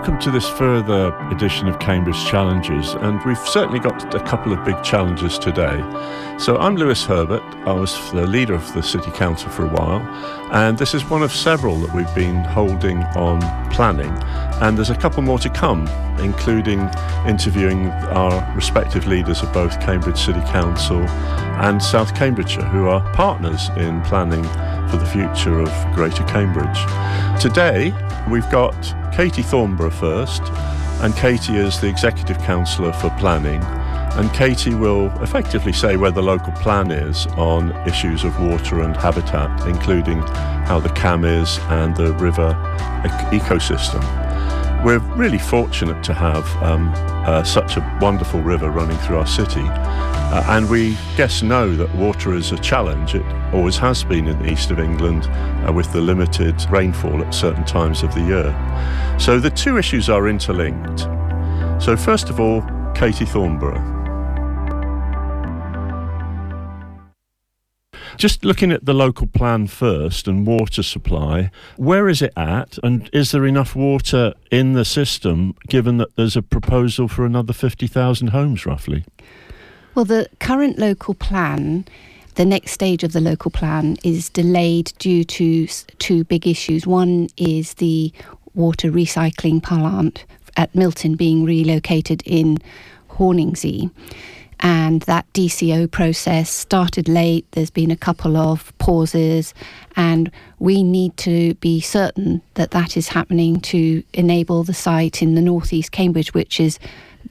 Welcome to this further edition of Cambridge Challenges, and we've certainly got a couple of big challenges today. So, I'm Lewis Herbert. I was the leader of the City Council for a while, and this is one of several that we've been holding on planning. And there's a couple more to come, including interviewing our respective leaders of both Cambridge City Council and South Cambridgeshire, who are partners in planning for the future of Greater Cambridge. Today, we've got Katie Thornburrow first, and Katie is the Executive Councillor for Planning. And Katie will effectively say where the local plan is on issues of water and habitat, including how the Cam is and the river ecosystem. We're really fortunate to have um, uh, such a wonderful river running through our city. Uh, and we guess know that water is a challenge. It always has been in the east of England uh, with the limited rainfall at certain times of the year. So the two issues are interlinked. So, first of all, Katie Thornburrow. Just looking at the local plan first and water supply, where is it at? And is there enough water in the system given that there's a proposal for another 50,000 homes roughly? Well, the current local plan the next stage of the local plan is delayed due to two big issues. One is the water recycling plant at Milton being relocated in Horningsea and that DCO process started late. There's been a couple of pauses, and we need to be certain that that is happening to enable the site in the northeast Cambridge, which is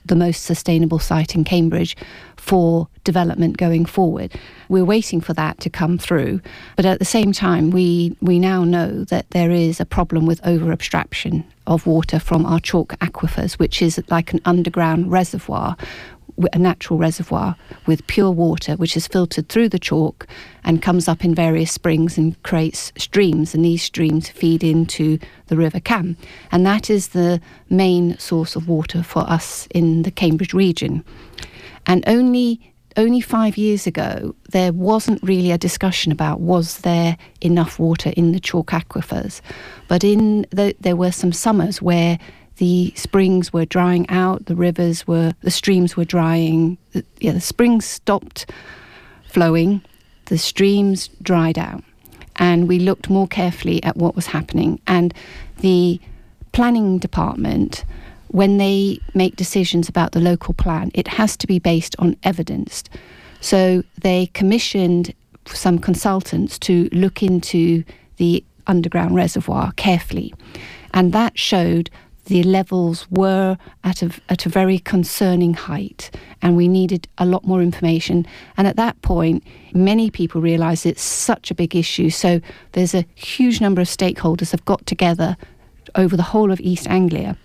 the most sustainable site in Cambridge for development going forward. We're waiting for that to come through, but at the same time, we we now know that there is a problem with over abstraction of water from our chalk aquifers, which is like an underground reservoir a natural reservoir with pure water, which is filtered through the chalk and comes up in various springs and creates streams. And these streams feed into the River Cam. And that is the main source of water for us in the Cambridge region. And only only five years ago, there wasn't really a discussion about was there enough water in the chalk aquifers. But in the, there were some summers where the springs were drying out, the rivers were, the streams were drying. The, yeah, the springs stopped flowing, the streams dried out. And we looked more carefully at what was happening. And the planning department, when they make decisions about the local plan, it has to be based on evidence. So they commissioned some consultants to look into the underground reservoir carefully. And that showed the levels were at a, at a very concerning height and we needed a lot more information. And at that point, many people realised it's such a big issue. So there's a huge number of stakeholders have got together over the whole of East Anglia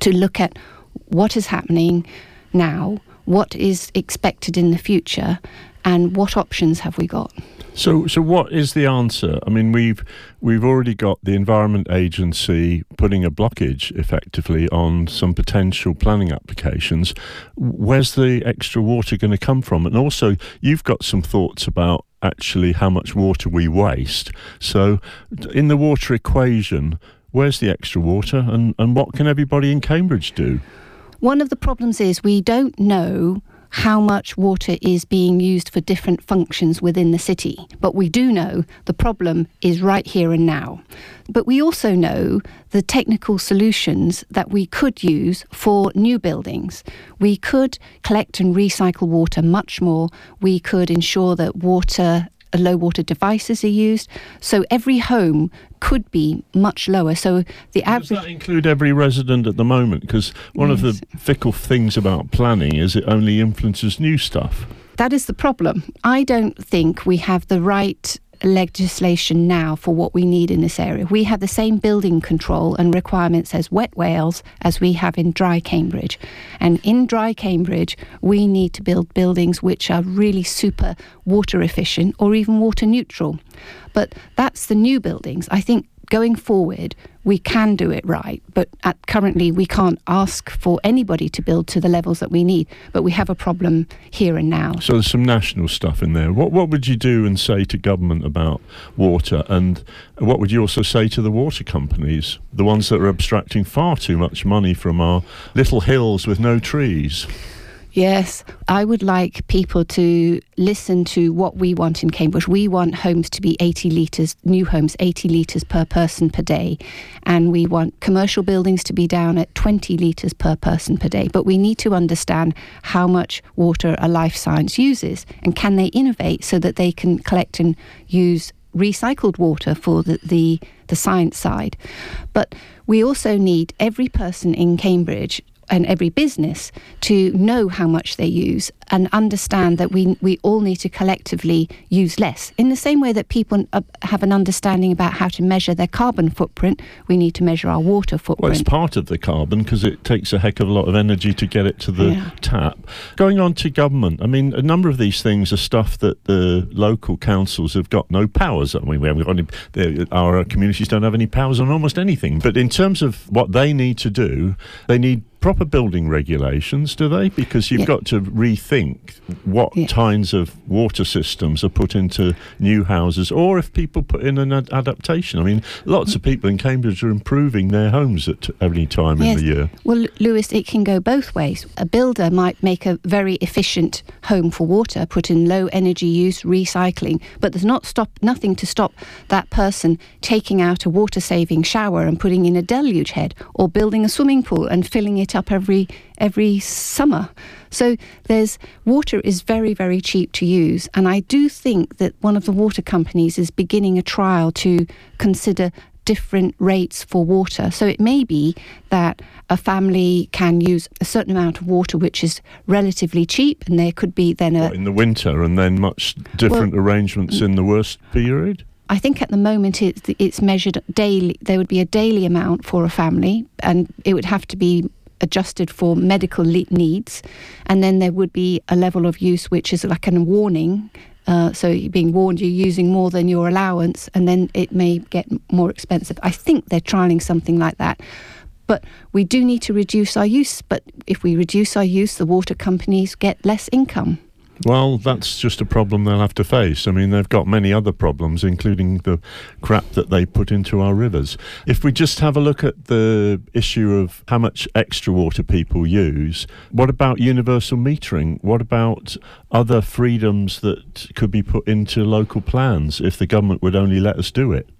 to look at what is happening now, what is expected in the future, and what options have we got. So, so what is the answer? I mean, we've we've already got the Environment Agency putting a blockage effectively on some potential planning applications. Where's the extra water going to come from? And also, you've got some thoughts about actually how much water we waste. So, in the water equation, where's the extra water, and and what can everybody in Cambridge do? One of the problems is we don't know how much water is being used for different functions within the city. But we do know the problem is right here and now. But we also know the technical solutions that we could use for new buildings. We could collect and recycle water much more. We could ensure that water low water devices are used. So every home could be much lower. So the average. Does that include every resident at the moment? Because one yes. of the fickle things about planning is it only influences new stuff. That is the problem. I don't think we have the right legislation now for what we need in this area. We have the same building control and requirements as wet Wales as we have in dry Cambridge. And in dry Cambridge, we need to build buildings which are really super water efficient or even water neutral. But that's the new buildings. I think going forward, we can do it right, but at, currently we can't ask for anybody to build to the levels that we need. But we have a problem here and now. So there's some national stuff in there. What what would you do and say to government about water, and what would you also say to the water companies, the ones that are abstracting far too much money from our little hills with no trees? Yes, I would like people to listen to what we want in Cambridge. We want homes to be 80 litres, new homes, 80 litres per person per day. And we want commercial buildings to be down at 20 litres per person per day. But we need to understand how much water a life science uses and can they innovate so that they can collect and use recycled water for the, the, the science side. But we also need every person in Cambridge and every business to know how much they use and understand that we we all need to collectively use less. In the same way that people uh, have an understanding about how to measure their carbon footprint, we need to measure our water footprint. Well, it's part of the carbon because it takes a heck of a lot of energy to get it to the yeah. tap. Going on to government, I mean, a number of these things are stuff that the local councils have got no powers. I mean, we haven't got any, our communities don't have any powers on almost anything. But in terms of what they need to do, they need proper building regulations, do they? Because you've yeah. got to rethink what yeah. kinds of water systems are put into new houses, or if people put in an ad- adaptation. I mean, lots of people in Cambridge are improving their homes at any time yes. in the year. Well, Lewis, it can go both ways. A builder might make a very efficient home for water, put in low energy use, recycling, but there's not stop nothing to stop that person taking out a water saving shower and putting in a deluge head, or building a swimming pool and filling it up every every summer. So there's water is very very cheap to use, and I do think that one of the water companies is beginning a trial to consider different rates for water. So it may be that a family can use a certain amount of water which is relatively cheap, and there could be then a what, in the winter, and then much different well, arrangements in the worst period. I think at the moment it's it's measured daily. There would be a daily amount for a family, and it would have to be adjusted for medical needs, and then there would be a level of use which is like a warning. Uh, so you're being warned you're using more than your allowance, and then it may get more expensive. I think they're trialing something like that. But we do need to reduce our use. But if we reduce our use, the water companies get less income. Well, that's just a problem they'll have to face. I mean, they've got many other problems, including the crap that they put into our rivers. If we just have a look at the issue of how much extra water people use, what about universal metering? What about other freedoms that could be put into local plans if the government would only let us do it?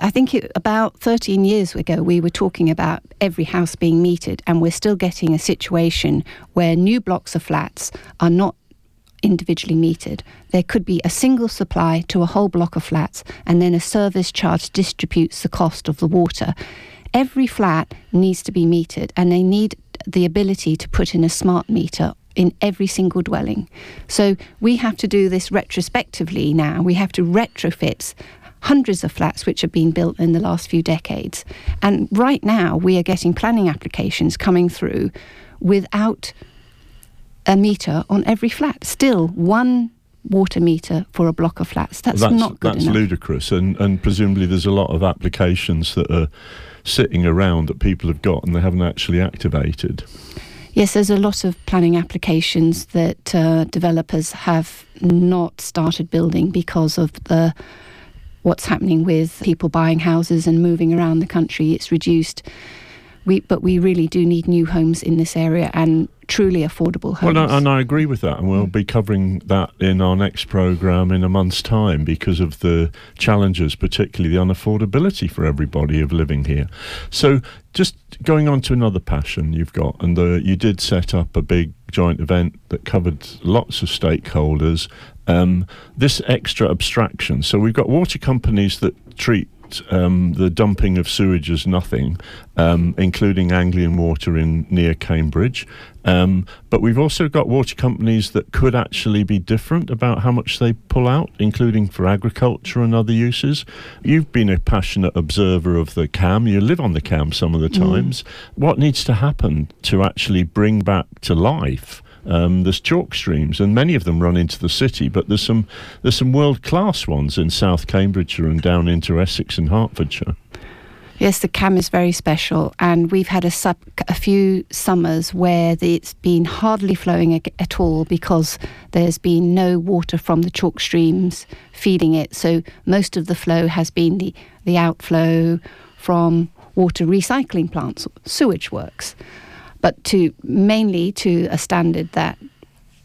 I think it, about 13 years ago, we were talking about every house being metered, and we're still getting a situation where new blocks of flats are not individually metered. There could be a single supply to a whole block of flats, and then a service charge distributes the cost of the water. Every flat needs to be metered, and they need the ability to put in a smart meter in every single dwelling. So we have to do this retrospectively now. We have to retrofit hundreds of flats which have been built in the last few decades. And right now, we are getting planning applications coming through without a meter on every flat. Still, one water meter for a block of flats. That's, that's not good That's enough. ludicrous, and, and presumably there's a lot of applications that are sitting around that people have got and they haven't actually activated. Yes, there's a lot of planning applications that uh, developers have not started building because of the what's happening with people buying houses and moving around the country. It's reduced we, but we really do need new homes in this area and truly affordable homes. Well, and I agree with that, and we'll be covering that in our next programme in a month's time because of the challenges, particularly the unaffordability for everybody of living here. So, just going on to another passion you've got, and the, you did set up a big joint event that covered lots of stakeholders. Um, this extra abstraction. So, we've got water companies that treat um, the dumping of sewage as nothing, um, including Anglian Water in near Cambridge. Um, but we've also got water companies that could actually be different about how much they pull out, including for agriculture and other uses. You've been a passionate observer of the CAM. You live on the CAM some of the mm. times. Mm. What needs to happen to actually bring back to life? Um, there's chalk streams, and many of them run into the city. But there's some there's some world class ones in South Cambridgeshire and down into Essex and Hertfordshire. Yes, the Cam is very special, and we've had a, sub, a few summers where it's been hardly flowing at all because there's been no water from the chalk streams feeding it. So most of the flow has been the, the outflow from water recycling plants, sewage works, but to mainly to a standard that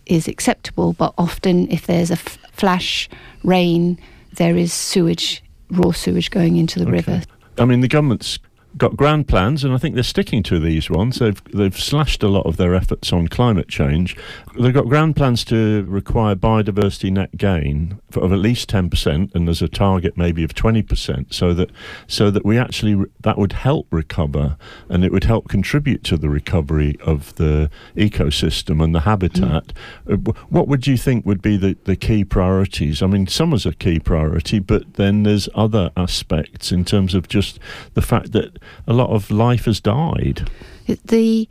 is acceptable. But often, if there's a f- flash rain, there is sewage, raw sewage going into the okay. river. I mean, the government's got grand plans, and I think they're sticking to these ones. They've they've slashed a lot of their efforts on climate change. They've got grand plans to require biodiversity net gain of at least ten percent, and there's a target maybe of twenty percent, so that so that we actually that would help recover, and it would help contribute to the recovery of the ecosystem and the habitat. Mm. What would you think would be the, the key priorities? I mean, summer's a key priority, but then there's other aspects in terms of just the fact that a lot of life has died. The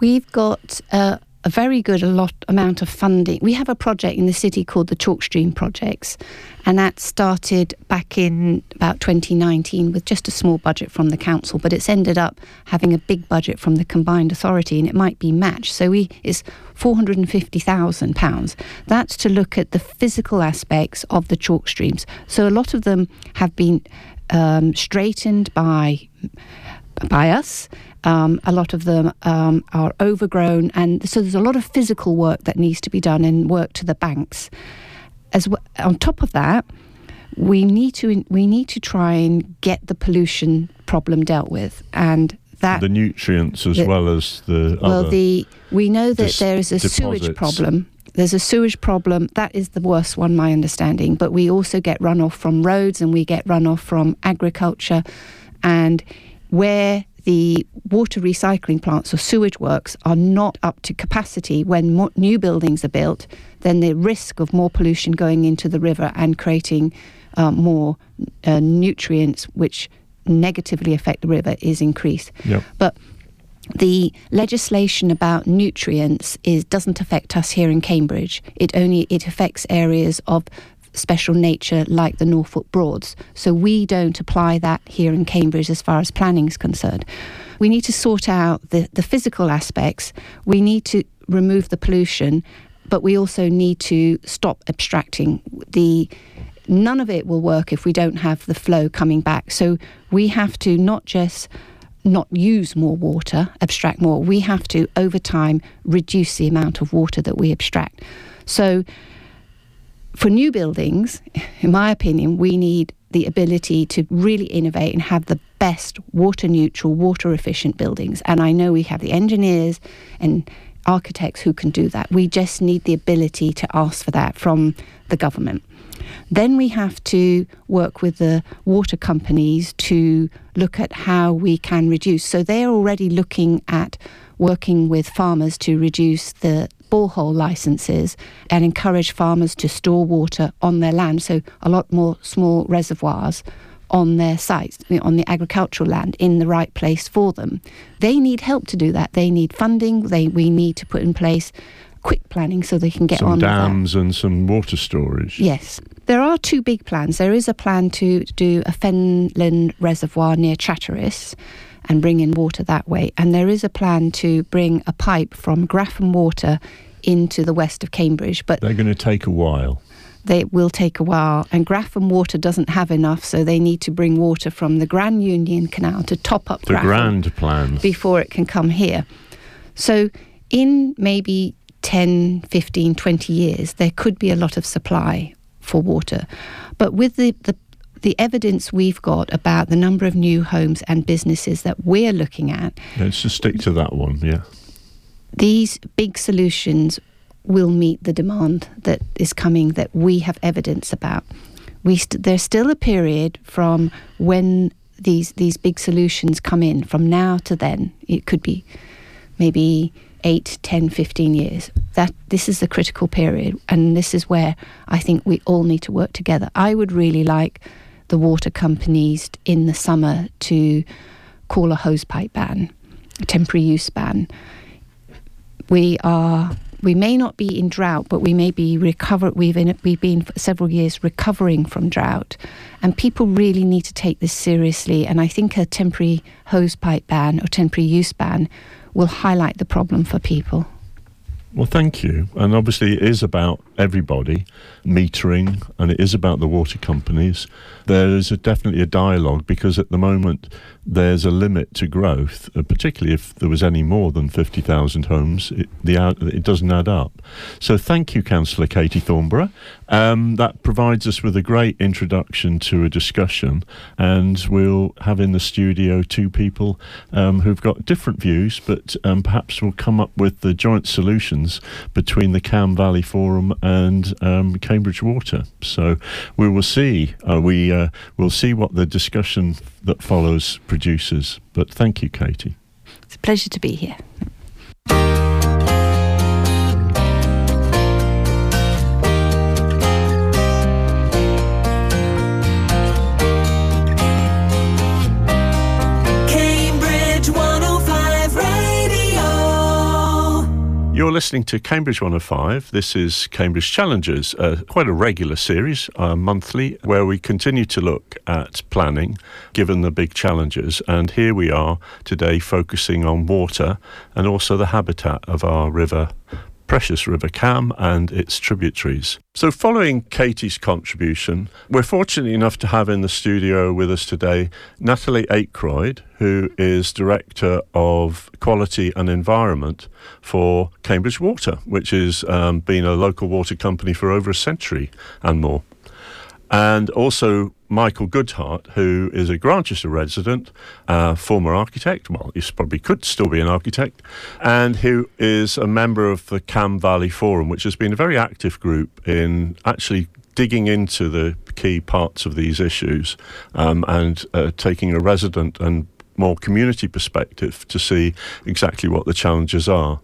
we've got uh, a very good a lot amount of funding. We have a project in the city called the Chalkstream Projects, and that started back in about 2019 with just a small budget from the council, but it's ended up having a big budget from the combined authority, and it might be matched. So we it's 450,000 pounds. That's to look at the physical aspects of the chalk streams. So a lot of them have been um, straightened by by us. Um, a lot of them um, are overgrown, and so there's a lot of physical work that needs to be done and work to the banks. As w- on top of that, we need to we need to try and get the pollution problem dealt with, and that the nutrients as the, well as the well the we know that there is a deposits. sewage problem there's a sewage problem. That is the worst one, my understanding. But we also get runoff from roads and we get runoff from agriculture. And where the water recycling plants or sewage works are not up to capacity when new buildings are built, then the risk of more pollution going into the river and creating uh, more uh, nutrients which negatively affect the river is increased. Yep. But the legislation about nutrients is doesn't affect us here in Cambridge. It only it affects areas of special nature like the Norfolk Broads. So we don't apply that here in Cambridge as far as planning is concerned. We need to sort out the, the physical aspects. We need to remove the pollution, but we also need to stop abstracting the none of it will work if we don't have the flow coming back. So we have to not just not use more water, abstract more. We have to, over time, reduce the amount of water that we abstract. So, for new buildings, in my opinion, we need the ability to really innovate and have the best water neutral, water efficient buildings. And I know we have the engineers and architects who can do that. We just need the ability to ask for that from the government. Then we have to work with the water companies to look at how we can reduce. So they're already looking at working with farmers to reduce the borehole licenses and encourage farmers to store water on their land. So a lot more small reservoirs on their sites, on the agricultural land, in the right place for them. They need help to do that. They need funding. They we need to put in place quick planning so they can get some on dams and some water storage. Yes. There are two big plans. There is a plan to do a Fenland reservoir near Chatteris and bring in water that way. And there is a plan to bring a pipe from Grafham Water into the west of Cambridge. But they're going to take a while. They will take a while, and Grafham Water doesn't have enough, so they need to bring water from the Grand Union Canal to top up the Grafham grand plan before it can come here. So, in maybe 10, 15, 20 years, there could be a lot of supply for water. But with the, the, the evidence we've got about the number of new homes and businesses that we're looking at. Let's just stick to that one, yeah. These big solutions will meet the demand that is coming that we have evidence about. We st- there's still a period from when these these big solutions come in from now to then. It could be maybe 8, 10, 15 years. That this is the critical period, and this is where I think we all need to work together. I would really like the water companies in the summer to call a hosepipe ban, a temporary use ban. We are we may not be in drought, but we may be recover. We've in, we've been several years recovering from drought, and people really need to take this seriously. And I think a temporary hosepipe ban or temporary use ban will highlight the problem for people. Well, thank you. And obviously, it is about everybody metering, and it is about the water companies. There is a, definitely a dialogue because at the moment there's a limit to growth, uh, particularly if there was any more than 50,000 homes, it, the, it doesn't add up. So thank you, Councillor Katie Thornburrow. Um, that provides us with a great introduction to a discussion, and we'll have in the studio two people um, who've got different views, but um, perhaps will come up with the joint between the Cam Valley Forum and um, Cambridge Water. So we will see. Uh, we uh, will see what the discussion that follows produces. But thank you, Katie. It's a pleasure to be here. You're listening to Cambridge 105. This is Cambridge Challenges, uh, quite a regular series, uh, monthly, where we continue to look at planning given the big challenges. And here we are today focusing on water and also the habitat of our river precious River Cam and its tributaries. So, following Katie's contribution, we're fortunate enough to have in the studio with us today Natalie Aykroyd, who is Director of Quality and Environment for Cambridge Water, which has um, been a local water company for over a century and more and also Michael Goodhart, who is a Grantchester resident, uh, former architect, well, he probably could still be an architect, and who is a member of the Cam Valley Forum, which has been a very active group in actually digging into the key parts of these issues um, and uh, taking a resident and more community perspective to see exactly what the challenges are.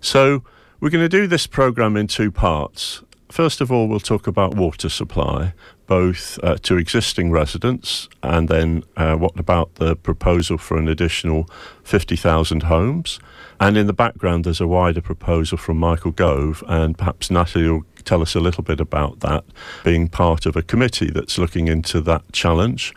So, we're going to do this program in two parts. First of all, we'll talk about water supply, both uh, to existing residents and then uh, what about the proposal for an additional 50,000 homes. And in the background, there's a wider proposal from Michael Gove, and perhaps Natalie will tell us a little bit about that, being part of a committee that's looking into that challenge.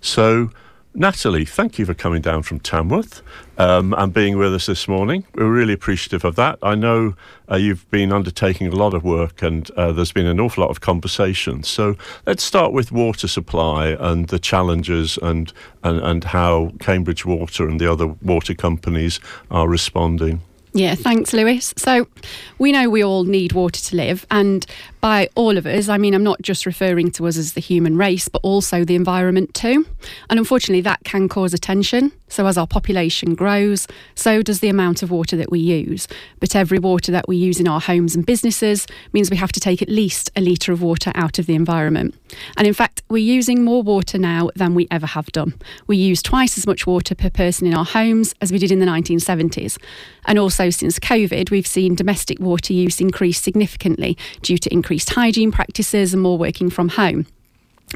So, Natalie, thank you for coming down from Tamworth um, and being with us this morning. We're really appreciative of that. I know uh, you've been undertaking a lot of work and uh, there's been an awful lot of conversation. So let's start with water supply and the challenges and, and, and how Cambridge Water and the other water companies are responding. Yeah, thanks, Lewis. So, we know we all need water to live, and by all of us, I mean, I'm not just referring to us as the human race, but also the environment too. And unfortunately, that can cause a tension. So, as our population grows, so does the amount of water that we use. But every water that we use in our homes and businesses means we have to take at least a litre of water out of the environment. And in fact, we're using more water now than we ever have done. We use twice as much water per person in our homes as we did in the 1970s. And also, since COVID, we've seen domestic water use increase significantly due to increased increased hygiene practices and more working from home.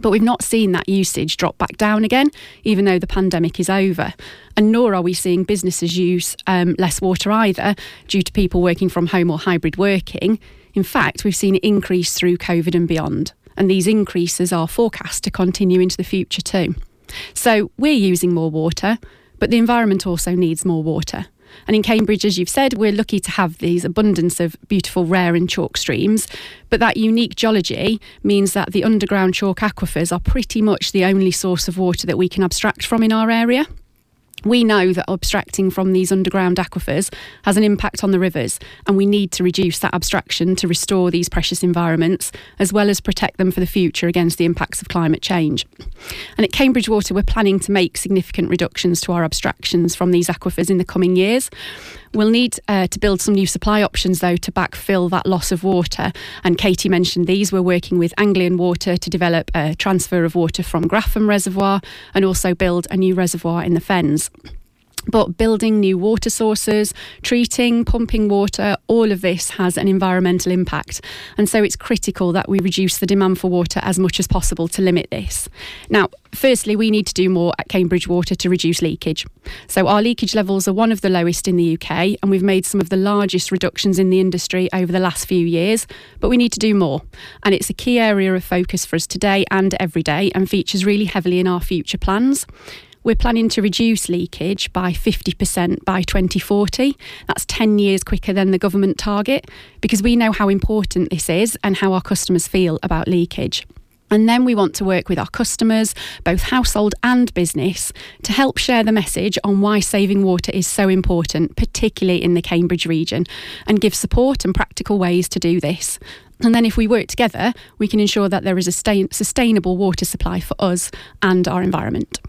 But we've not seen that usage drop back down again, even though the pandemic is over. And nor are we seeing businesses use um, less water either, due to people working from home or hybrid working. In fact, we've seen it increase through COVID and beyond. And these increases are forecast to continue into the future too. So we're using more water, but the environment also needs more water. And in Cambridge, as you've said, we're lucky to have these abundance of beautiful rare and chalk streams. But that unique geology means that the underground chalk aquifers are pretty much the only source of water that we can abstract from in our area. We know that abstracting from these underground aquifers has an impact on the rivers, and we need to reduce that abstraction to restore these precious environments, as well as protect them for the future against the impacts of climate change. And at Cambridge Water, we're planning to make significant reductions to our abstractions from these aquifers in the coming years. We'll need uh, to build some new supply options, though, to backfill that loss of water. And Katie mentioned these. We're working with Anglian Water to develop a transfer of water from Grafham Reservoir and also build a new reservoir in the Fens. But building new water sources, treating, pumping water, all of this has an environmental impact. And so it's critical that we reduce the demand for water as much as possible to limit this. Now, firstly, we need to do more at Cambridge Water to reduce leakage. So our leakage levels are one of the lowest in the UK, and we've made some of the largest reductions in the industry over the last few years, but we need to do more. And it's a key area of focus for us today and every day, and features really heavily in our future plans. We're planning to reduce leakage by 50% by 2040. That's 10 years quicker than the government target because we know how important this is and how our customers feel about leakage. And then we want to work with our customers, both household and business, to help share the message on why saving water is so important, particularly in the Cambridge region, and give support and practical ways to do this. And then, if we work together, we can ensure that there is a sustainable water supply for us and our environment.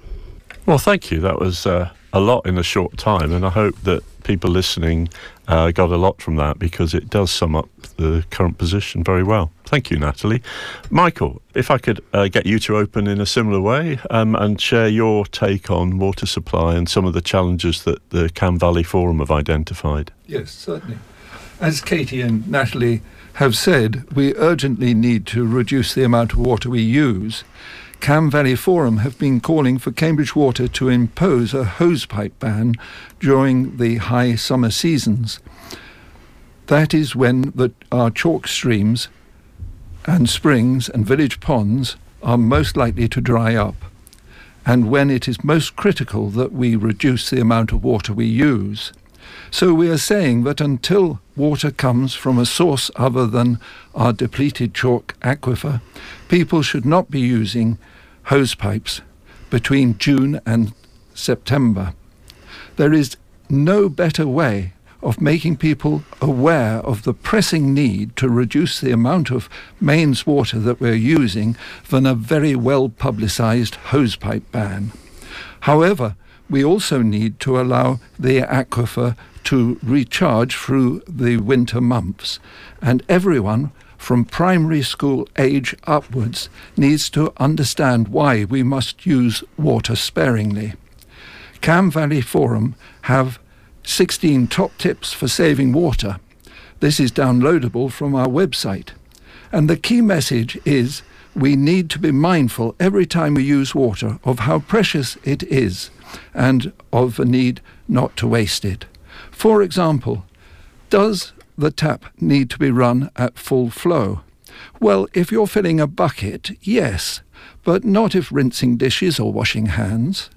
Well, thank you. That was uh, a lot in a short time, and I hope that people listening uh, got a lot from that because it does sum up the current position very well. Thank you, Natalie. Michael, if I could uh, get you to open in a similar way um, and share your take on water supply and some of the challenges that the Cam Valley Forum have identified. Yes, certainly. As Katie and Natalie have said, we urgently need to reduce the amount of water we use Cam Valley Forum have been calling for Cambridge Water to impose a hosepipe ban during the high summer seasons. That is when the, our chalk streams and springs and village ponds are most likely to dry up, and when it is most critical that we reduce the amount of water we use. So we are saying that until water comes from a source other than our depleted chalk aquifer, people should not be using hose pipes between June and September. There is no better way of making people aware of the pressing need to reduce the amount of mains water that we're using than a very well publicized hosepipe ban. However, we also need to allow the aquifer to recharge through the winter months, and everyone from primary school age upwards needs to understand why we must use water sparingly. Cam Valley Forum have 16 top tips for saving water. This is downloadable from our website. And the key message is we need to be mindful every time we use water of how precious it is and of the need not to waste it. For example, does the tap need to be run at full flow? Well, if you're filling a bucket, yes, but not if rinsing dishes or washing hands.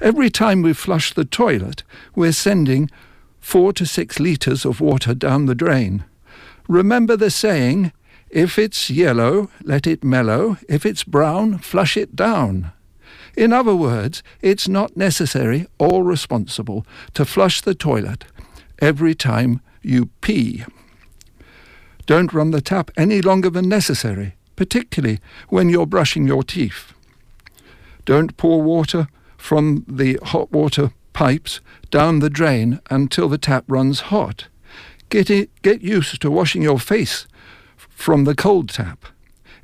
Every time we flush the toilet, we're sending four to six litres of water down the drain. Remember the saying, if it's yellow, let it mellow, if it's brown, flush it down. In other words, it's not necessary or responsible to flush the toilet every time you pee. Don't run the tap any longer than necessary, particularly when you're brushing your teeth. Don't pour water from the hot water pipes down the drain until the tap runs hot. Get, it, get used to washing your face from the cold tap.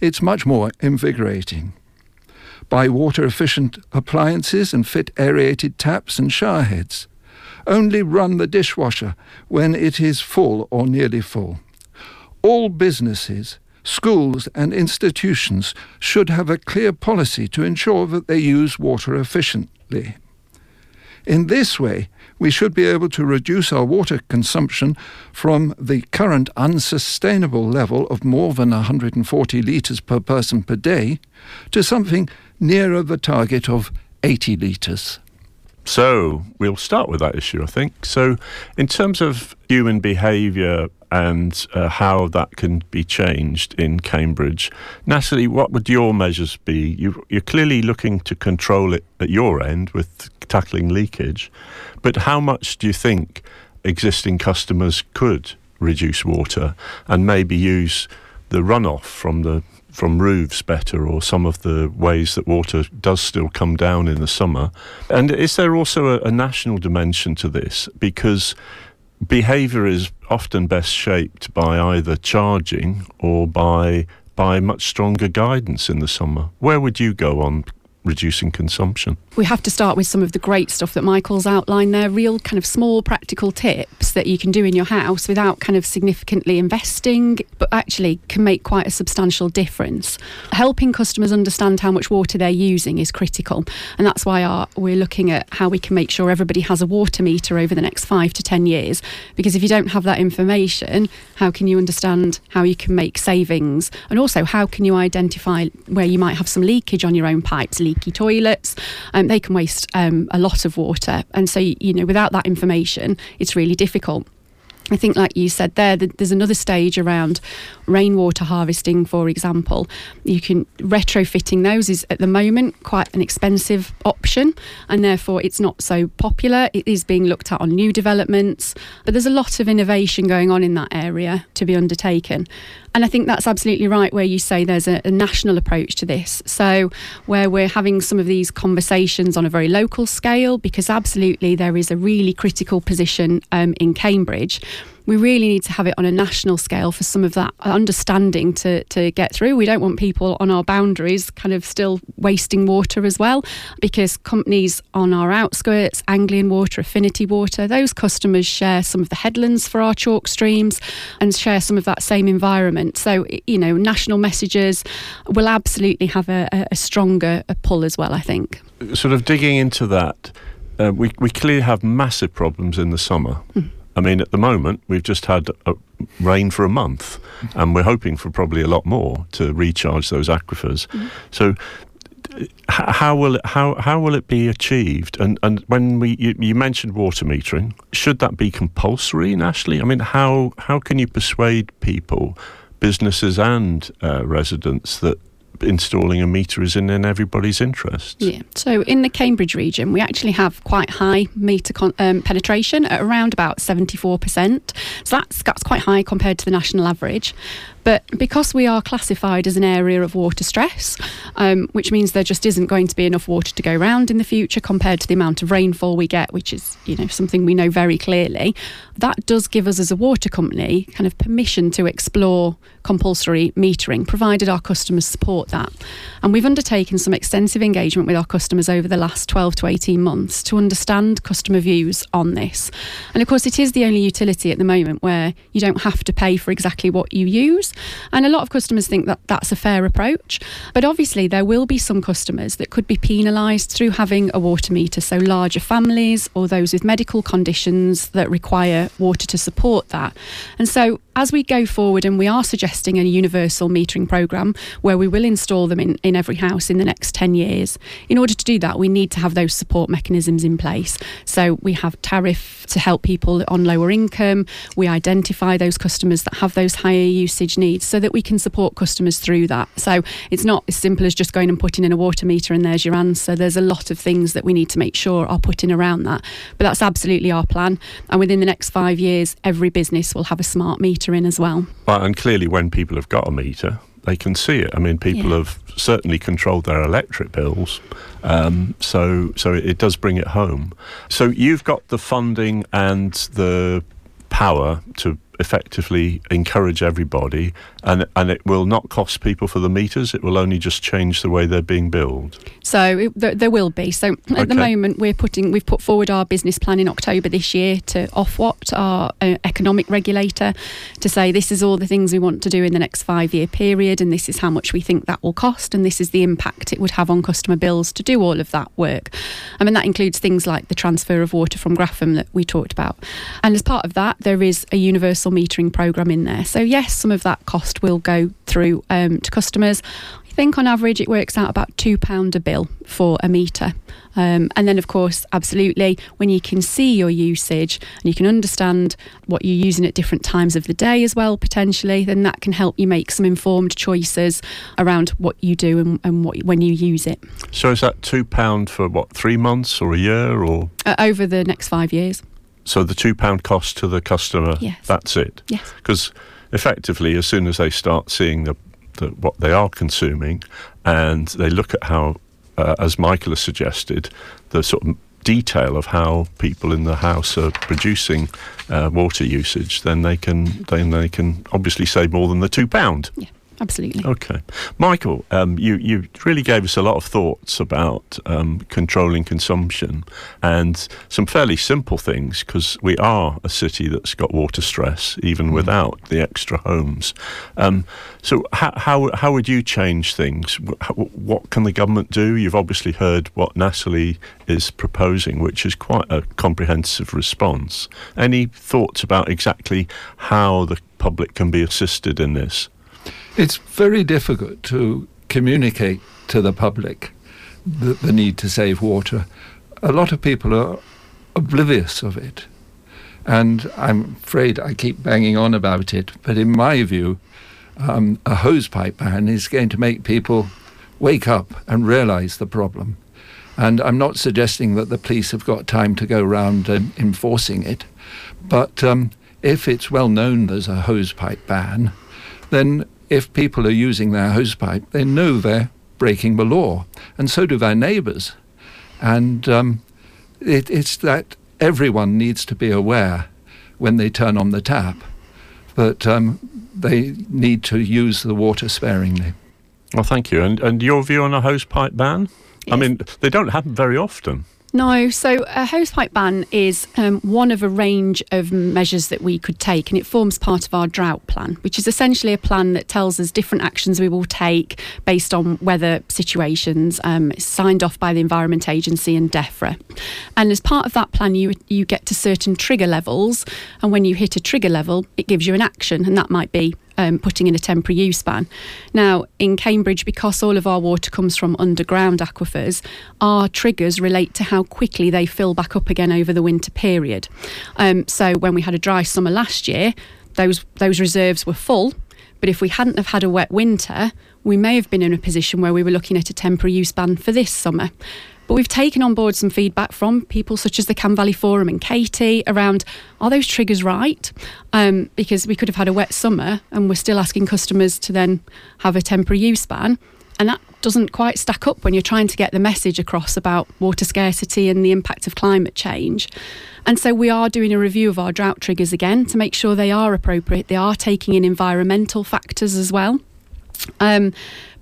It's much more invigorating. Buy water efficient appliances and fit aerated taps and shower heads. Only run the dishwasher when it is full or nearly full. All businesses, schools, and institutions should have a clear policy to ensure that they use water efficiently. In this way, we should be able to reduce our water consumption from the current unsustainable level of more than 140 litres per person per day to something nearer the target of 80 litres. So we'll start with that issue, I think. So, in terms of human behaviour and uh, how that can be changed in Cambridge, Natalie, what would your measures be? You, you're clearly looking to control it at your end with tackling leakage, but how much do you think existing customers could reduce water and maybe use the runoff from the from roofs better or some of the ways that water does still come down in the summer? And is there also a, a national dimension to this? Because behaviour is often best shaped by either charging or by by much stronger guidance in the summer. Where would you go on reducing consumption. We have to start with some of the great stuff that Michael's outlined there, real kind of small practical tips that you can do in your house without kind of significantly investing, but actually can make quite a substantial difference. Helping customers understand how much water they're using is critical, and that's why our, we're looking at how we can make sure everybody has a water meter over the next five to 10 years. Because if you don't have that information, how can you understand how you can make savings? And also, how can you identify where you might have some leakage on your own pipes, leaky toilets? Um, they can waste um, a lot of water. And so, you know, without that information, it's really difficult. I think, like you said there, there's another stage around rainwater harvesting, for example. You can retrofitting those is at the moment quite an expensive option, and therefore it's not so popular. It is being looked at on new developments, but there's a lot of innovation going on in that area to be undertaken. And I think that's absolutely right where you say there's a, a, national approach to this. So, where we're having some of these conversations on a very local scale, because absolutely there is a really critical position um, in Cambridge we really need to have it on a national scale for some of that understanding to, to get through. We don't want people on our boundaries kind of still wasting water as well, because companies on our outskirts, Anglian Water, Affinity Water, those customers share some of the headlands for our chalk streams and share some of that same environment. So, you know, national messages will absolutely have a, a stronger a pull as well, I think. Sort of digging into that, uh, we, we clearly have massive problems in the summer. Mm. I mean, at the moment, we've just had rain for a month, and we're hoping for probably a lot more to recharge those aquifers. Mm-hmm. So, how will it how how will it be achieved? And and when we you, you, mentioned water metering, should that be compulsory nationally? I mean, how how can you persuade people, businesses and uh, residents that installing a meter is in, in everybody's interest. Yeah. So in the Cambridge region, we actually have quite high meter con- um, penetration at around about 74%. So that's, that's quite high compared to the national average. But because we are classified as an area of water stress, um, which means there just isn't going to be enough water to go around in the future compared to the amount of rainfall we get, which is you know something we know very clearly, that does give us as a water company kind of permission to explore compulsory metering, provided our customers support that. And we've undertaken some extensive engagement with our customers over the last 12 to 18 months to understand customer views on this. And of course, it is the only utility at the moment where you don't have to pay for exactly what you use. And a lot of customers think that that's a fair approach. But obviously, there will be some customers that could be penalised through having a water meter. So, larger families or those with medical conditions that require water to support that. And so, as we go forward, and we are suggesting a universal metering programme where we will install them in, in every house in the next 10 years, in order to do that, we need to have those support mechanisms in place. So we have tariff to help people on lower income, we identify those customers that have those higher usage needs so that we can support customers through that. So it's not as simple as just going and putting in a water meter and there's your answer. There's a lot of things that we need to make sure are put in around that. But that's absolutely our plan. And within the next five years, every business will have a smart meter meter in as well. Well, and clearly, when people have got a meter, they can see it. I mean, people yeah. have certainly controlled their electric bills, um, so so it does bring it home. So you've got the funding and the power to effectively encourage everybody, and and it will not cost people for the meters. It will only just change the way they're being billed. So it, there, there, will be. So at okay. the moment, we're putting we've put forward our business plan in October this year to Ofwat, our uh, economic regulator, to say this is all the things we want to do in the next five year period, and this is how much we think that will cost, and this is the impact it would have on customer bills to do all of that work. I mean that includes things like the transfer of water from Grafham that we talked about, and as part of that, there is a universal metering program in there. So yes, some of that cost will go through um, to customers. I think on average it works out about two pound a bill for a meter. Um, and then, of course, absolutely, when you can see your usage and you can understand what you're using at different times of the day as well, potentially, then that can help you make some informed choices around what you do and, and what when you use it. So, is that two pound for what three months or a year or uh, over the next five years? So the two pound cost to the customer, yes. that's it. Yes. Because effectively, as soon as they start seeing the, the, what they are consuming, and they look at how, uh, as Michael has suggested, the sort of detail of how people in the house are producing uh, water usage, then they can then they can obviously save more than the two pound. Yeah. Absolutely. Okay, Michael, um, you you really gave us a lot of thoughts about um, controlling consumption and some fairly simple things because we are a city that's got water stress even mm. without the extra homes. Um, so how, how how would you change things? What can the government do? You've obviously heard what Natalie is proposing, which is quite a comprehensive response. Any thoughts about exactly how the public can be assisted in this? It's very difficult to communicate to the public the, the need to save water. A lot of people are oblivious of it. And I'm afraid I keep banging on about it, but in my view, um, a hosepipe ban is going to make people wake up and realize the problem. And I'm not suggesting that the police have got time to go around enforcing it, but um, if it's well known there's a hosepipe ban, then if people are using their hosepipe, they know they're breaking the law, and so do their neighbours. And um, it, it's that everyone needs to be aware when they turn on the tap that um, they need to use the water sparingly. Well, thank you. And, and your view on a hosepipe ban? Yes. I mean, they don't happen very often. No, so a hosepipe ban is um, one of a range of measures that we could take, and it forms part of our drought plan, which is essentially a plan that tells us different actions we will take based on weather situations, um, signed off by the Environment Agency and DEFRA. And as part of that plan, you you get to certain trigger levels, and when you hit a trigger level, it gives you an action, and that might be um, putting in a temporary use ban. Now, in Cambridge, because all of our water comes from underground aquifers, our triggers relate to how quickly they fill back up again over the winter period. Um, so, when we had a dry summer last year, those those reserves were full. But if we hadn't have had a wet winter, we may have been in a position where we were looking at a temporary use ban for this summer. But we've taken on board some feedback from people such as the Cam Valley Forum and Katie around are those triggers right? Um, because we could have had a wet summer and we're still asking customers to then have a temporary use ban. And that doesn't quite stack up when you're trying to get the message across about water scarcity and the impact of climate change. And so we are doing a review of our drought triggers again to make sure they are appropriate. They are taking in environmental factors as well. Um,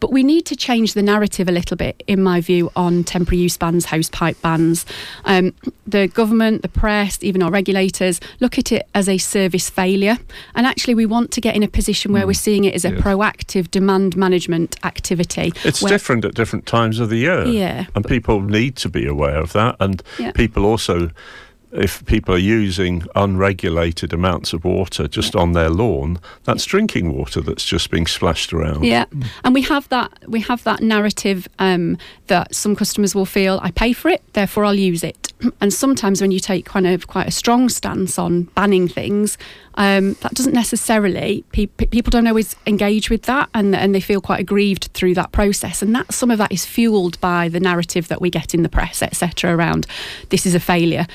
but we need to change the narrative a little bit, in my view, on temporary use bans, house pipe bans. Um, the government, the press, even our regulators look at it as a service failure. And actually, we want to get in a position where mm. we're seeing it as a proactive demand management activity. It's different at different times of the year. Yeah. And people need to be aware of that. And yeah. people also if people are using unregulated amounts of water just on their lawn, that's drinking water that's just being splashed around. Yeah, and we have that we have that narrative um, that some customers will feel I pay for it, therefore I'll use it. And sometimes when you take kind of quite a strong stance on banning things, um, that doesn't necessarily pe- people don't always engage with that, and and they feel quite aggrieved through that process. And that some of that is fueled by the narrative that we get in the press, etc. Around this is a failure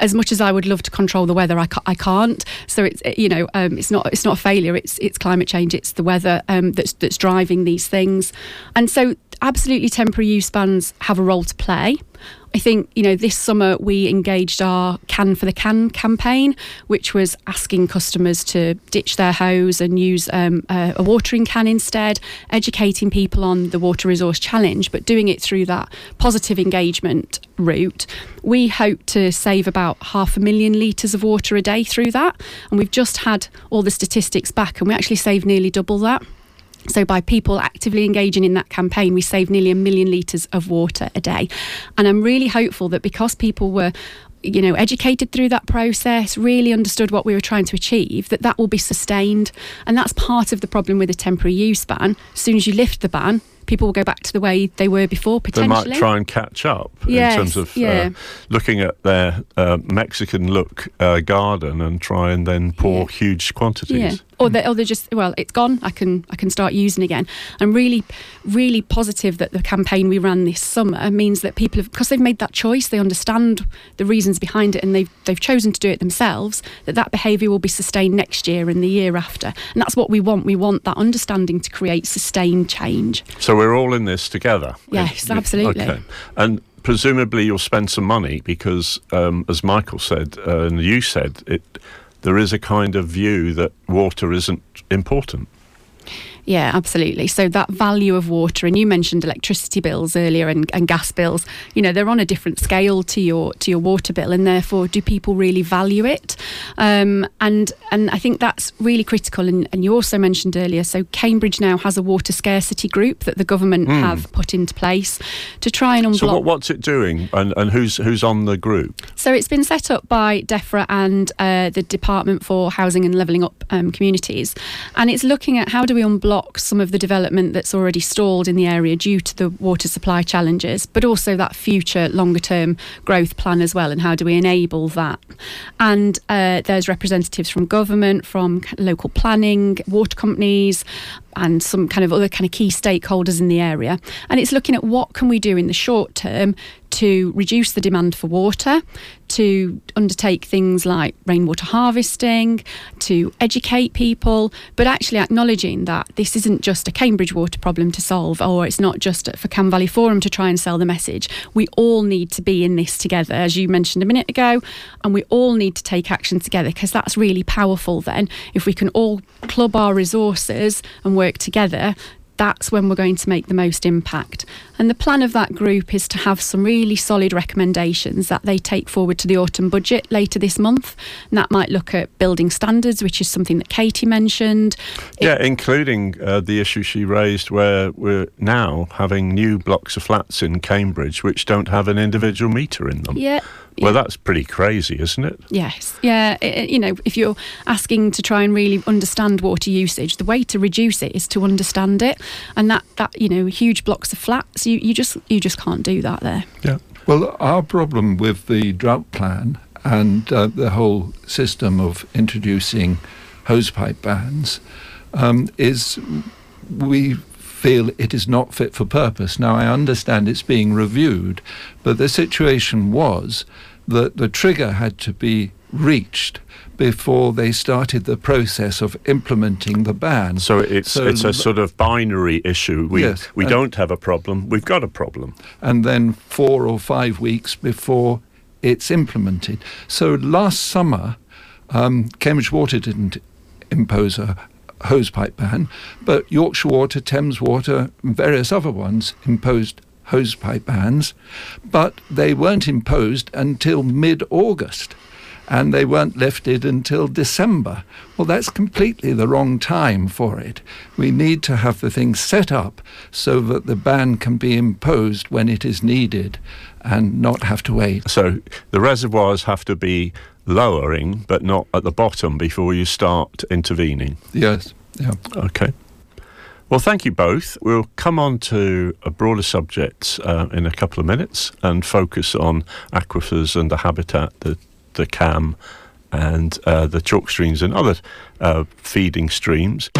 as much as I would love to control the weather, I, ca- I can't. So it's you know um, it's not it's not a failure. It's it's climate change. It's the weather um, that's that's driving these things, and so absolutely temporary use bans have a role to play. I think, you know, this summer we engaged our Can for the Cam campaign, which was asking customers to ditch their hose and use um, a, a, watering can instead, educating people on the Water Resource Challenge, but doing it through that positive engagement route. We hope to save about half a million litres of water a day through that. And we've just had all the statistics back, and we actually saved nearly double that. So, by people actively engaging in that campaign, we saved nearly a million litres of water a day. And I'm really hopeful that because people were you know educated through that process really understood what we were trying to achieve that that will be sustained and that's part of the problem with a temporary use ban as soon as you lift the ban people will go back to the way they were before potentially. They might try and catch up yes, in terms of uh, yeah. uh, looking at their uh, Mexican look uh, garden and try and then pour yeah. huge quantities. Yeah. Or they, or they're just well, it's gone. I can I can start using again. I'm really really positive that the campaign we ran this summer means that people have because they've made that choice, they understand the reasons behind it, and they've they've chosen to do it themselves. That that behaviour will be sustained next year and the year after, and that's what we want. We want that understanding to create sustained change. So we're all in this together. Yes, absolutely. Okay. And presumably you'll spend some money because, um, as Michael said uh, and you said, it there is a kind of view that water isn't important. Yeah, absolutely. So that value of water, and you mentioned electricity bills earlier and, and gas bills. You know, they're on a different scale to your to your water bill, and therefore, do people really value it? Um, and and I think that's really critical. And, and, you also mentioned earlier. So Cambridge now has a water scarcity group that the government mm. have put into place to try and unblock. So what, what's it doing, and, and who's who's on the group? So it's been set up by DEFRA and uh, the Department for Housing and Levelling Up um, Communities, and it's looking at how do we unblock some of the development that's already stalled in the area due to the water supply challenges, but also that future longer term growth plan as well, and how do we enable that? And uh, there's representatives from government, from local planning, water companies, and some kind of other kind of key stakeholders in the area. And it's looking at what can we do in the short term to reduce the demand for water, to undertake things like rainwater harvesting, to educate people, but actually acknowledging that this isn't just a Cambridge water problem to solve, or it's not just for Cam Valley Forum to try and sell the message. We all need to be in this together, as you mentioned a minute ago, and we all need to take action together because that's really powerful then. If we can all club our resources and work together, that's when we're going to make the most impact. And the plan of that group is to have some really solid recommendations that they take forward to the autumn budget later this month. And that might look at building standards, which is something that Katie mentioned. Yeah, it, including uh, the issue she raised where we're now having new blocks of flats in Cambridge which don't have an individual meter in them. Yeah, well, that's pretty crazy, isn't it? Yes. Yeah. It, you know, if you're asking to try and really understand water usage, the way to reduce it is to understand it, and that that you know, huge blocks of flats, you, you just you just can't do that there. Yeah. Well, our problem with the drought plan and uh, the whole system of introducing hosepipe bans um, is we feel it is not fit for purpose. Now, I understand it's being reviewed, but the situation was that the trigger had to be reached before they started the process of implementing the ban. So it's so it's a sort of binary issue. We yes, we don't have a problem. We've got a problem. And then four or five weeks before it's implemented. So last summer, um, Cambridge Water didn't impose a hosepipe ban, but Yorkshire Water, Thames Water, and various other ones imposed hosepipe bans, but they weren't imposed until mid August and they weren't lifted until December. Well, that's completely the wrong time for it. We need to have the thing set up so that the ban can be imposed when it is needed and not have to wait. So the reservoirs have to be lowering, but not at the bottom before you start intervening. Yes. Yeah. Okay. Well, thank you both. We'll come on to a broader subject uh, in a couple of minutes and focus on aquifers and the habitat, the, the CAM, and uh, the chalk streams and other uh, feeding streams.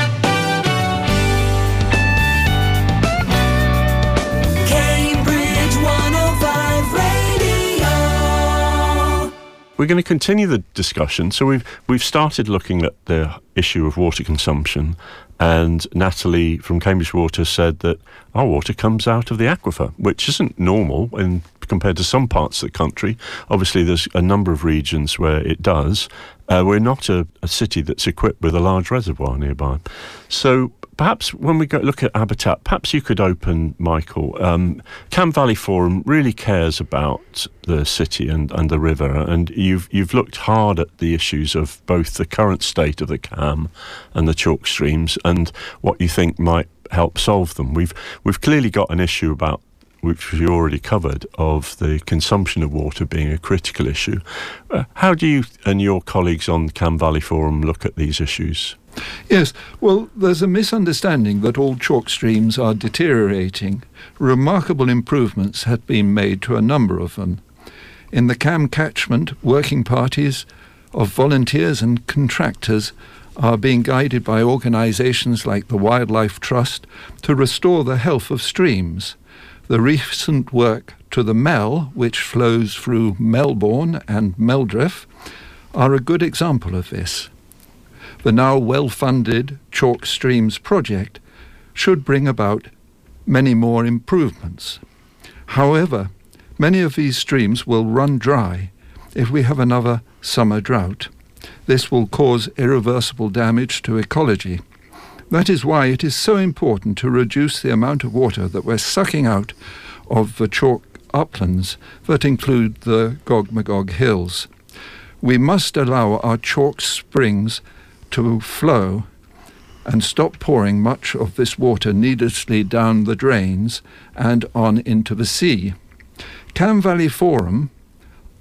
we're going to continue the discussion. So we've we've started looking at the issue of water consumption, and Natalie from Cambridge Water said that our water comes out of the aquifer, which isn't normal in compared to some parts of the country. Obviously, there's a number of regions where it does. Uh, we're not a, a city that's equipped with a large reservoir nearby, so perhaps when we go look at habitat, perhaps you could open, Michael. Um, Cam Valley Forum really cares about the city and, and the river, and you've you've looked hard at the issues of both the current state of the Cam and the chalk streams, and what you think might help solve them. We've we've clearly got an issue about which we already covered, of the consumption of water being a critical issue. Uh, how do you and your colleagues on the Cam Valley Forum look at these issues? Yes, well, there's a misunderstanding that all chalk streams are deteriorating. Remarkable improvements have been made to a number of them. In the CAM catchment, working parties of volunteers and contractors are being guided by organisations like the Wildlife Trust to restore the health of streams. The recent work to the Mel, which flows through Melbourn and Meldreth, are a good example of this the now well funded Chalk Streams project should bring about many more improvements. However, many of these streams will run dry if we have another summer drought. This will cause irreversible damage to ecology. That is why it is so important to reduce the amount of water that we're sucking out of the chalk uplands that include the Gog Magog Hills. We must allow our chalk springs to flow and stop pouring much of this water needlessly down the drains and on into the sea. Cam Valley Forum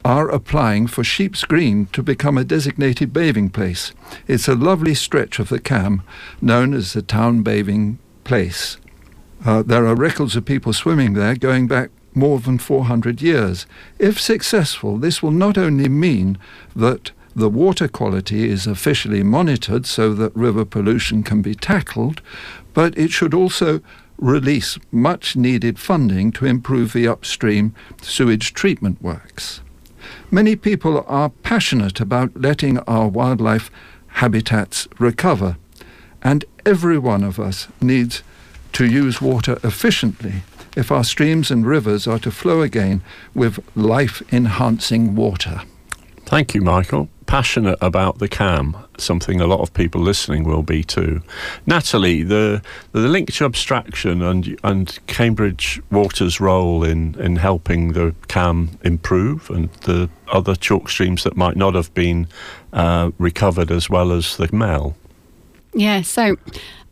are applying for Sheep's Green to become a designated bathing place. It's a lovely stretch of the Cam known as the Town Bathing Place. Uh, there are records of people swimming there going back more than 400 years. If successful, this will not only mean that the water quality is officially monitored so that river pollution can be tackled, but it should also release much needed funding to improve the upstream sewage treatment works. Many people are passionate about letting our wildlife habitats recover, and every one of us needs to use water efficiently if our streams and rivers are to flow again with life enhancing water. Thank you, Michael. Passionate about the CAM, something a lot of people listening will be too. Natalie, the the link to abstraction and and Cambridge Water's role in, in helping the CAM improve and the other chalk streams that might not have been uh, recovered as well as the Mel. Yeah, so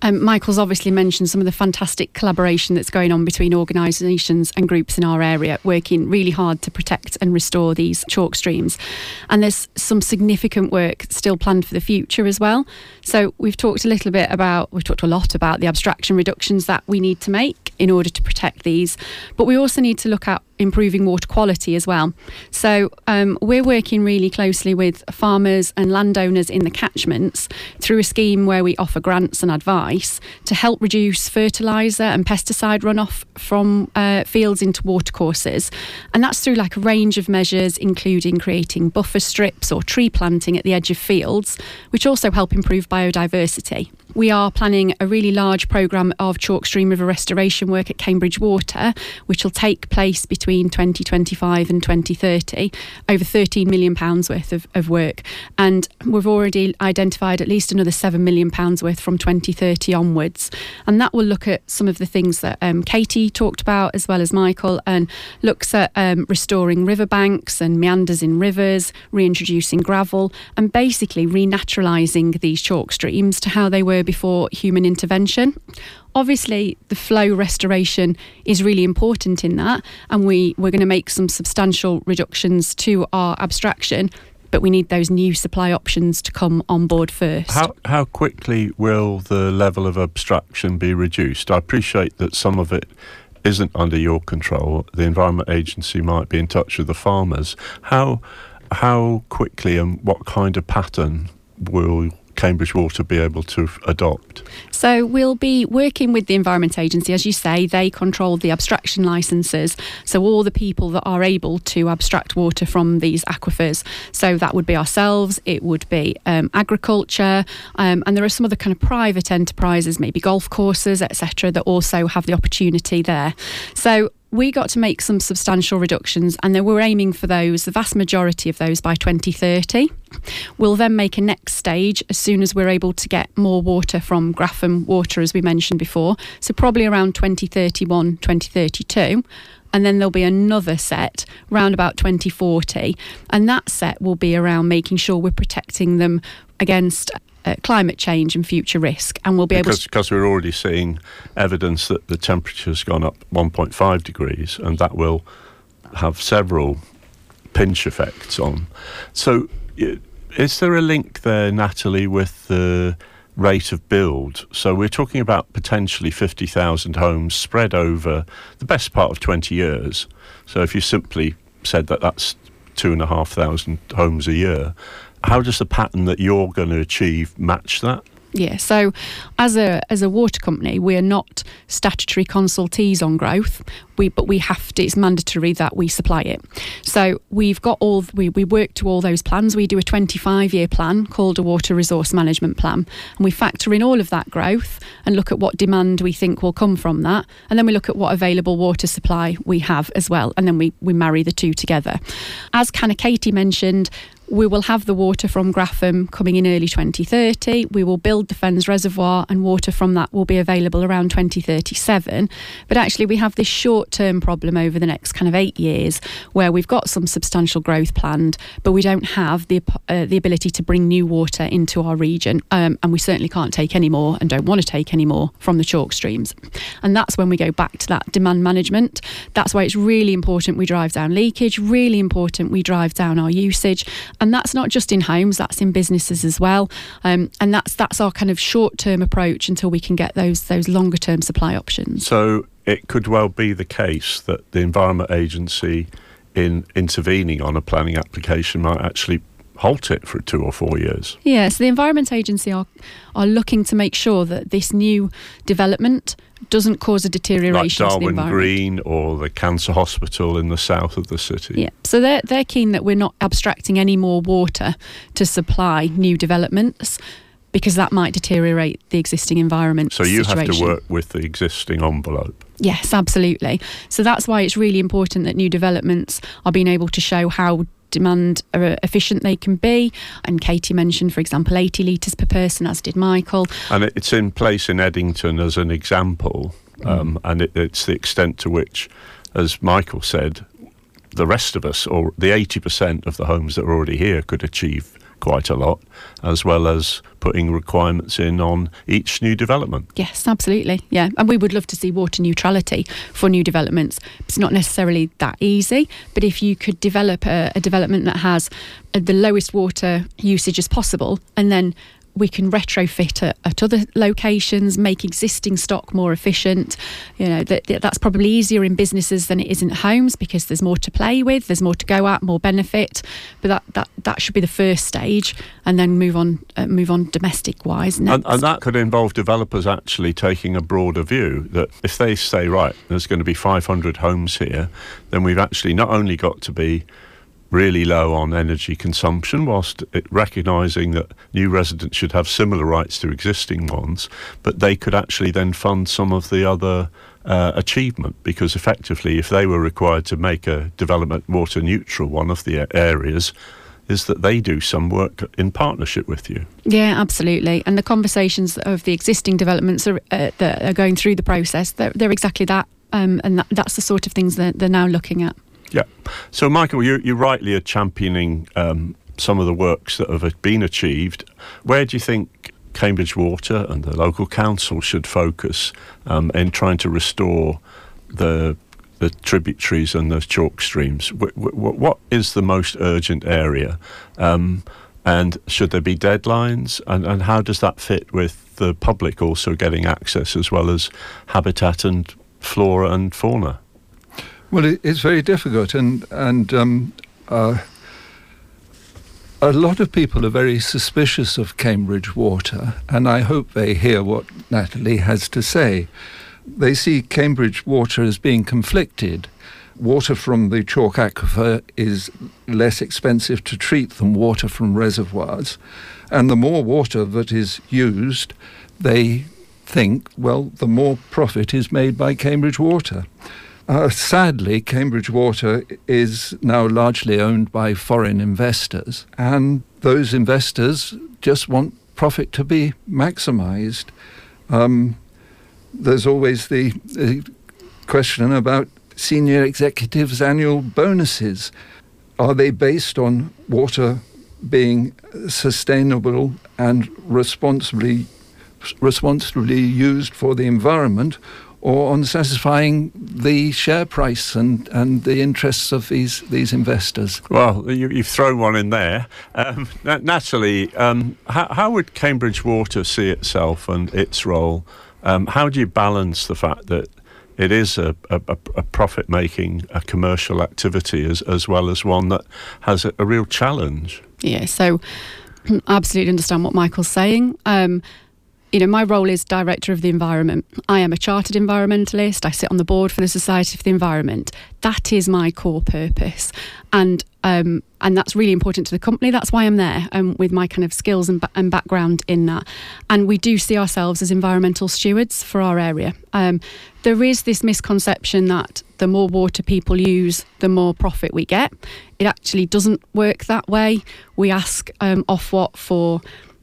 um, Michael's obviously mentioned some of the fantastic collaboration that's going on between organisations and groups in our area, working really hard to protect and restore these chalk streams. And there's some significant work still planned for the future as well. So we've talked a little bit about, we've talked a lot about the abstraction reductions that we need to make in order to protect these, but we also need to look at improving water quality as well. So um, we're working really closely with farmers and landowners in the catchments through a scheme where we offer grants and advice to help reduce fertiliser and pesticide runoff from uh, fields into watercourses. And that's through like a range of measures, including creating buffer strips or tree planting at the edge of fields, which also help improve biodiversity. We are planning a really large programme of chalk stream river restoration work at Cambridge Water, which will take place between 2025 and 2030, over £13 million worth of, of work. And we've already identified at least another £7 million worth from 2030 onwards. And that will look at some of the things that um, Katie talked about, as well as Michael, and looks at um, restoring riverbanks and meanders in rivers, reintroducing gravel, and basically renaturalising these chalk streams to how they were before human intervention. Obviously, the flow restoration is really important in that, and we, we're going to make some substantial reductions to our abstraction but we need those new supply options to come on board first. How, how quickly will the level of abstraction be reduced? I appreciate that some of it isn't under your control. The Environment Agency might be in touch with the farmers. How how quickly and what kind of pattern will Cambridge Water be able to adopt? So we'll be working with the Environment Agency. As you say, they control the abstraction licences. So all the people that are able to abstract water from these aquifers. So that would be ourselves, it would be um, agriculture, um, and there are some other kind of private enterprises, maybe golf courses, etc., that also have the opportunity there. So we got to make some substantial reductions, and then we're aiming for those, the vast majority of those, by 2030. We'll then make a next stage as soon as we're able to get more water from Grafham Water, as we mentioned before. So, probably around 2031, 2032 and then there'll be another set round about 2040 and that set will be around making sure we're protecting them against uh, climate change and future risk, and we'll be because, able to. Because we're already seeing evidence that the temperature's gone up 1.5 degrees, and that will have several pinch effects on. So, is there a link there, Natalie, with the rate of build? So, we're talking about potentially 50,000 homes spread over the best part of 20 years. So, if you simply said that that's two and a half thousand homes a year, how does the pattern that you're going to achieve match that? Yeah, so as a as a water company, we are not statutory consultees on growth. We but we have to. It's mandatory that we supply it. So we've got all we we work to all those plans. We do a 25 year plan called a water resource management plan, and we factor in all of that growth and look at what demand we think will come from that, and then we look at what available water supply we have as well, and then we we marry the two together. As Katie mentioned, we will have the water from Grafham coming in early 2030. We will build the Fens Reservoir, and water from that will be available around 2037. But actually, we have this short term problem over the next kind of eight years where we've got some substantial growth planned, but we don't have the, uh, the ability to bring new water into our region. Um, and we certainly can't take any more and don't want to take any more from the chalk streams. And that's when we go back to that demand management. That's why it's really important we drive down leakage, really important we drive down our usage and that's not just in homes; that's in businesses as well. Um, and that's that's our kind of short term approach until we can get those those longer term supply options. So it could well be the case that the Environment Agency, in intervening on a planning application, might actually halt it for two or four years. Yeah, so the Environment Agency are are looking to make sure that this new development doesn't cause a deterioration like Darwin to the environment. Green or the cancer hospital in the south of the city. Yeah, so they're they're keen that we're not abstracting any more water to supply new developments because that might deteriorate the existing environment. So you situation. have to work with the existing envelope. Yes, absolutely. So that's why it's really important that new developments are being able to show how demand uh, efficient they can be. And Katie mentioned, for example, 80 litres per person, as did Michael. And it's in place in Eddington as an example, mm. um, and it, it's the extent to which, as Michael said, the rest of us, or the 80% of the homes that are already here, could achieve quite a lot, as well as putting requirements in on each new development. Yes, absolutely. Yeah. And we would love to see water neutrality for new developments. It's not necessarily that easy, but if you could develop a, a development that has uh, the lowest water usage as possible and then we can retrofit at, at, other locations, make existing stock more efficient. You know that, that's probably easier in businesses than it is in homes because there's more to play with, there's more to go at, more benefit. But that that, that should be the first stage, and then move on uh, move on domestic wise. And, and, that could involve developers actually taking a broader view that if they say right, there's going to be 500 homes here, then we've actually not only got to be really low on energy consumption, whilst recognising that new residents should have similar rights to existing ones, but they could actually then fund some of the other uh, achievement because effectively, if they were required to make a development water neutral, one of the areas is that they do some work in partnership with you. Yeah, absolutely. And the conversations of the existing developments are, uh, that are going through the process, they're, they're exactly that. Um, and that, that's the sort of things that they're now looking at. Yeah. So, Michael, you, you rightly are championing um, some of the works that have been achieved. Where do you think Cambridge Water and the local council should focus um, in trying to restore the the tributaries and the chalk streams? what is the most urgent area? Um, and should there be deadlines? And, and how does that fit with the public also getting access as well as habitat and flora and fauna? Well, it, it's very difficult, and and um, uh, a lot of people are very suspicious of Cambridge water, and I hope they hear what Natalie has to say. They see Cambridge water as being conflicted. Water from the chalk aquifer is less expensive to treat than water from reservoirs, and the more water that is used, they think, well, the more profit is made by Cambridge water. Uh, sadly, Cambridge Water is now largely owned by foreign investors, and those investors just want profit to be maximised. Um, there's always the, the question about senior executives' annual bonuses. Are they based on water being sustainable and responsibly responsibly used for the environment, or on satisfying the share price and, and the interests of these, these investors? Well, you, have thrown one in there. Um, Natalie, um, how, how, would Cambridge Water see itself and its role? Um, how do you balance the fact that it is a, a, a profit making, a commercial activity as, as well as one that has a, a real challenge? Yeah, so I absolutely understand what Michael's saying. Um, you know, my role is director of the environment. I am a chartered environmentalist. I sit on the board for the Society for the Environment. That is my core purpose, and um, and that's really important to the company. That's why I'm there, um, with my kind of skills and, and background in that. And we do see ourselves as environmental stewards for our area. Um, there is this misconception that the more water people use, the more profit we get. It actually doesn't work that way. We ask um, Ofwat for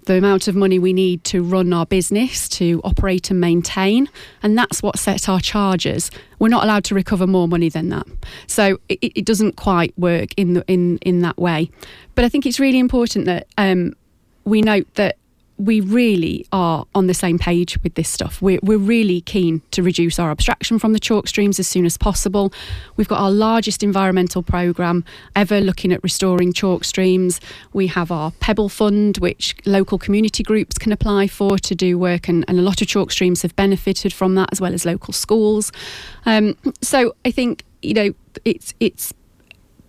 the amount of money we need to run our business, to operate and maintain, and that's what sets our charges. We're not allowed to recover more money than that, so it, it doesn't quite work in the, in in that way. But I think it's really important that um, we note that we really are on the same page with this stuff. We're, we're really keen to reduce our abstraction from the chalk streams as soon as possible. We've got our largest environmental programme ever looking at restoring chalk streams. We have our Pebble Fund, which local community groups can apply for to do work, and, and a lot of chalk streams have benefited from that, as well as local schools. Um, so I think, you know, it's, it's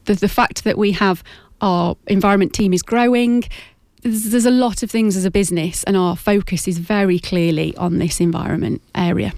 the, the fact that we have our environment team is growing there's, there's a lot of things as a business, and our focus is very clearly on this environment area.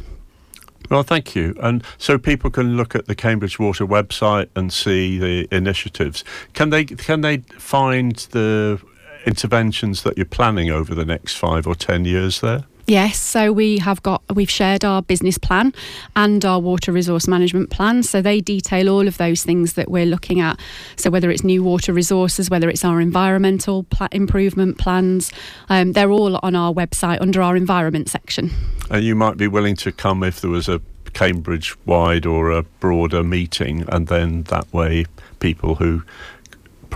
Well, thank you. And so people can look at the Cambridge Water website and see the initiatives. Can they can they find the interventions that you're planning over the next five or ten years there? Yes, so we have got we've shared our business plan and our water resource management plan. So they detail all of those things that we're looking at. So whether it's new water resources, whether it's our environmental pl- improvement plans, um, they're all on our website under our environment section. And you might be willing to come if there was a Cambridge wide or a broader meeting, and then that way people who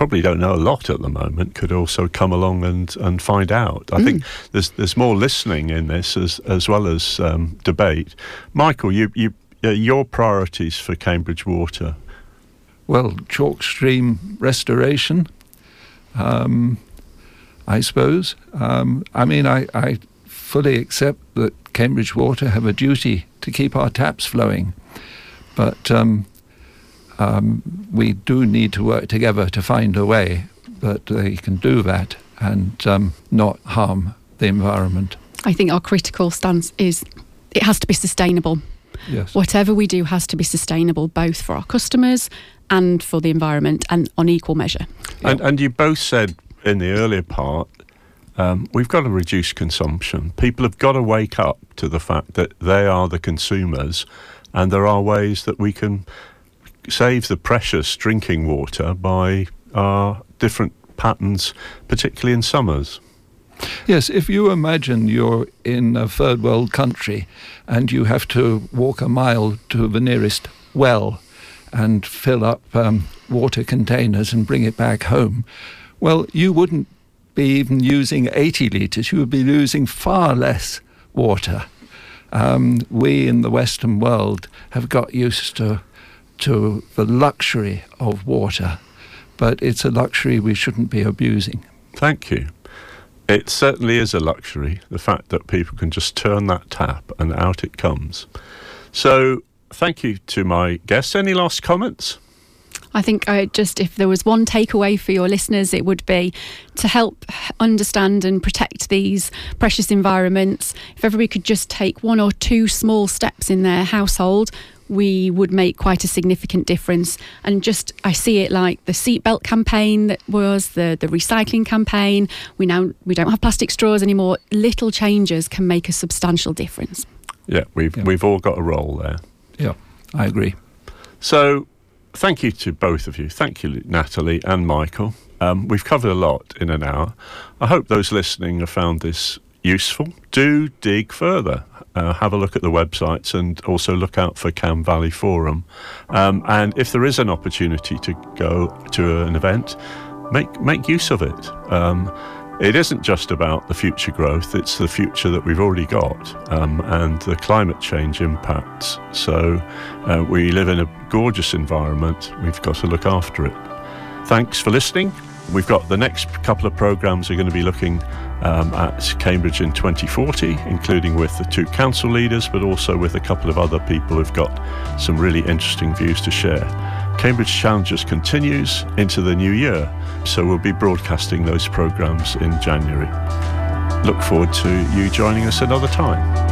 probably don't know a lot at the moment could also come along and, and find out. I mm. think there's there's more listening in this as as well as um, debate. Michael, you you uh, your priorities for Cambridge Water. Well, chalk stream restoration. Um, I suppose. Um, I mean, I, I fully accept that Cambridge Water have a duty to keep our taps flowing, but um, um, we do need to work together to find a way that they can do that and um, not harm the environment. I think our critical stance is it has to be sustainable. Yes. Whatever we do has to be sustainable, both for our customers and for the environment, and on equal measure. And, and you both said in the earlier part, um, we've got to reduce consumption. People have got to wake up to the fact that they are the consumers, and there are ways that we can save the precious drinking water by our different patterns, particularly in summers. Yes, if you imagine you're in a third world country and you have to walk a mile to the nearest well and fill up um, water containers and bring it back home, well, you wouldn't be even using 80 litres, you would be using far less water. Um, we in the Western world have got used to to the luxury of water, but it's a luxury we shouldn't be abusing. Thank you. It certainly is a luxury, the fact that people can just turn that tap and out it comes. So, thank you to my guests. Any last comments? I think I just, if there was one takeaway for your listeners, it would be to help understand and protect these precious environments. If everybody could just take one or two small steps in their household, we would make quite a significant difference. And just, I see it like the seatbelt campaign that was the the recycling campaign. We now we don't have plastic straws anymore. Little changes can make a substantial difference. Yeah, we've yeah. we've all got a role there. Yeah, I agree. So, thank you to both of you. Thank you, Natalie and Michael. Um, we've covered a lot in an hour. I hope those listening have found this useful. Do dig further uh, have a look at the websites and also look out for Cam Valley Forum. Um, and if there is an opportunity to go to an event, make make use of it. Um, it isn't just about the future growth, it's the future that we've already got um, and the climate change impacts. So uh, we live in a gorgeous environment, we've got to look after it. Thanks for listening. We've got the next couple of programs are going to be looking um, at Cambridge in 2040, including with the two council leaders, but also with a couple of other people who've got some really interesting views to share. Cambridge Challenges continues into the new year, so we'll be broadcasting those programs in January. look forward to you joining us another time.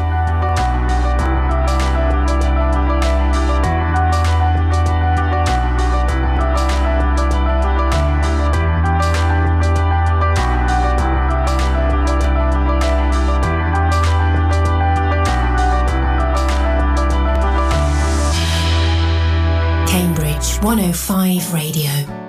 105 Radio.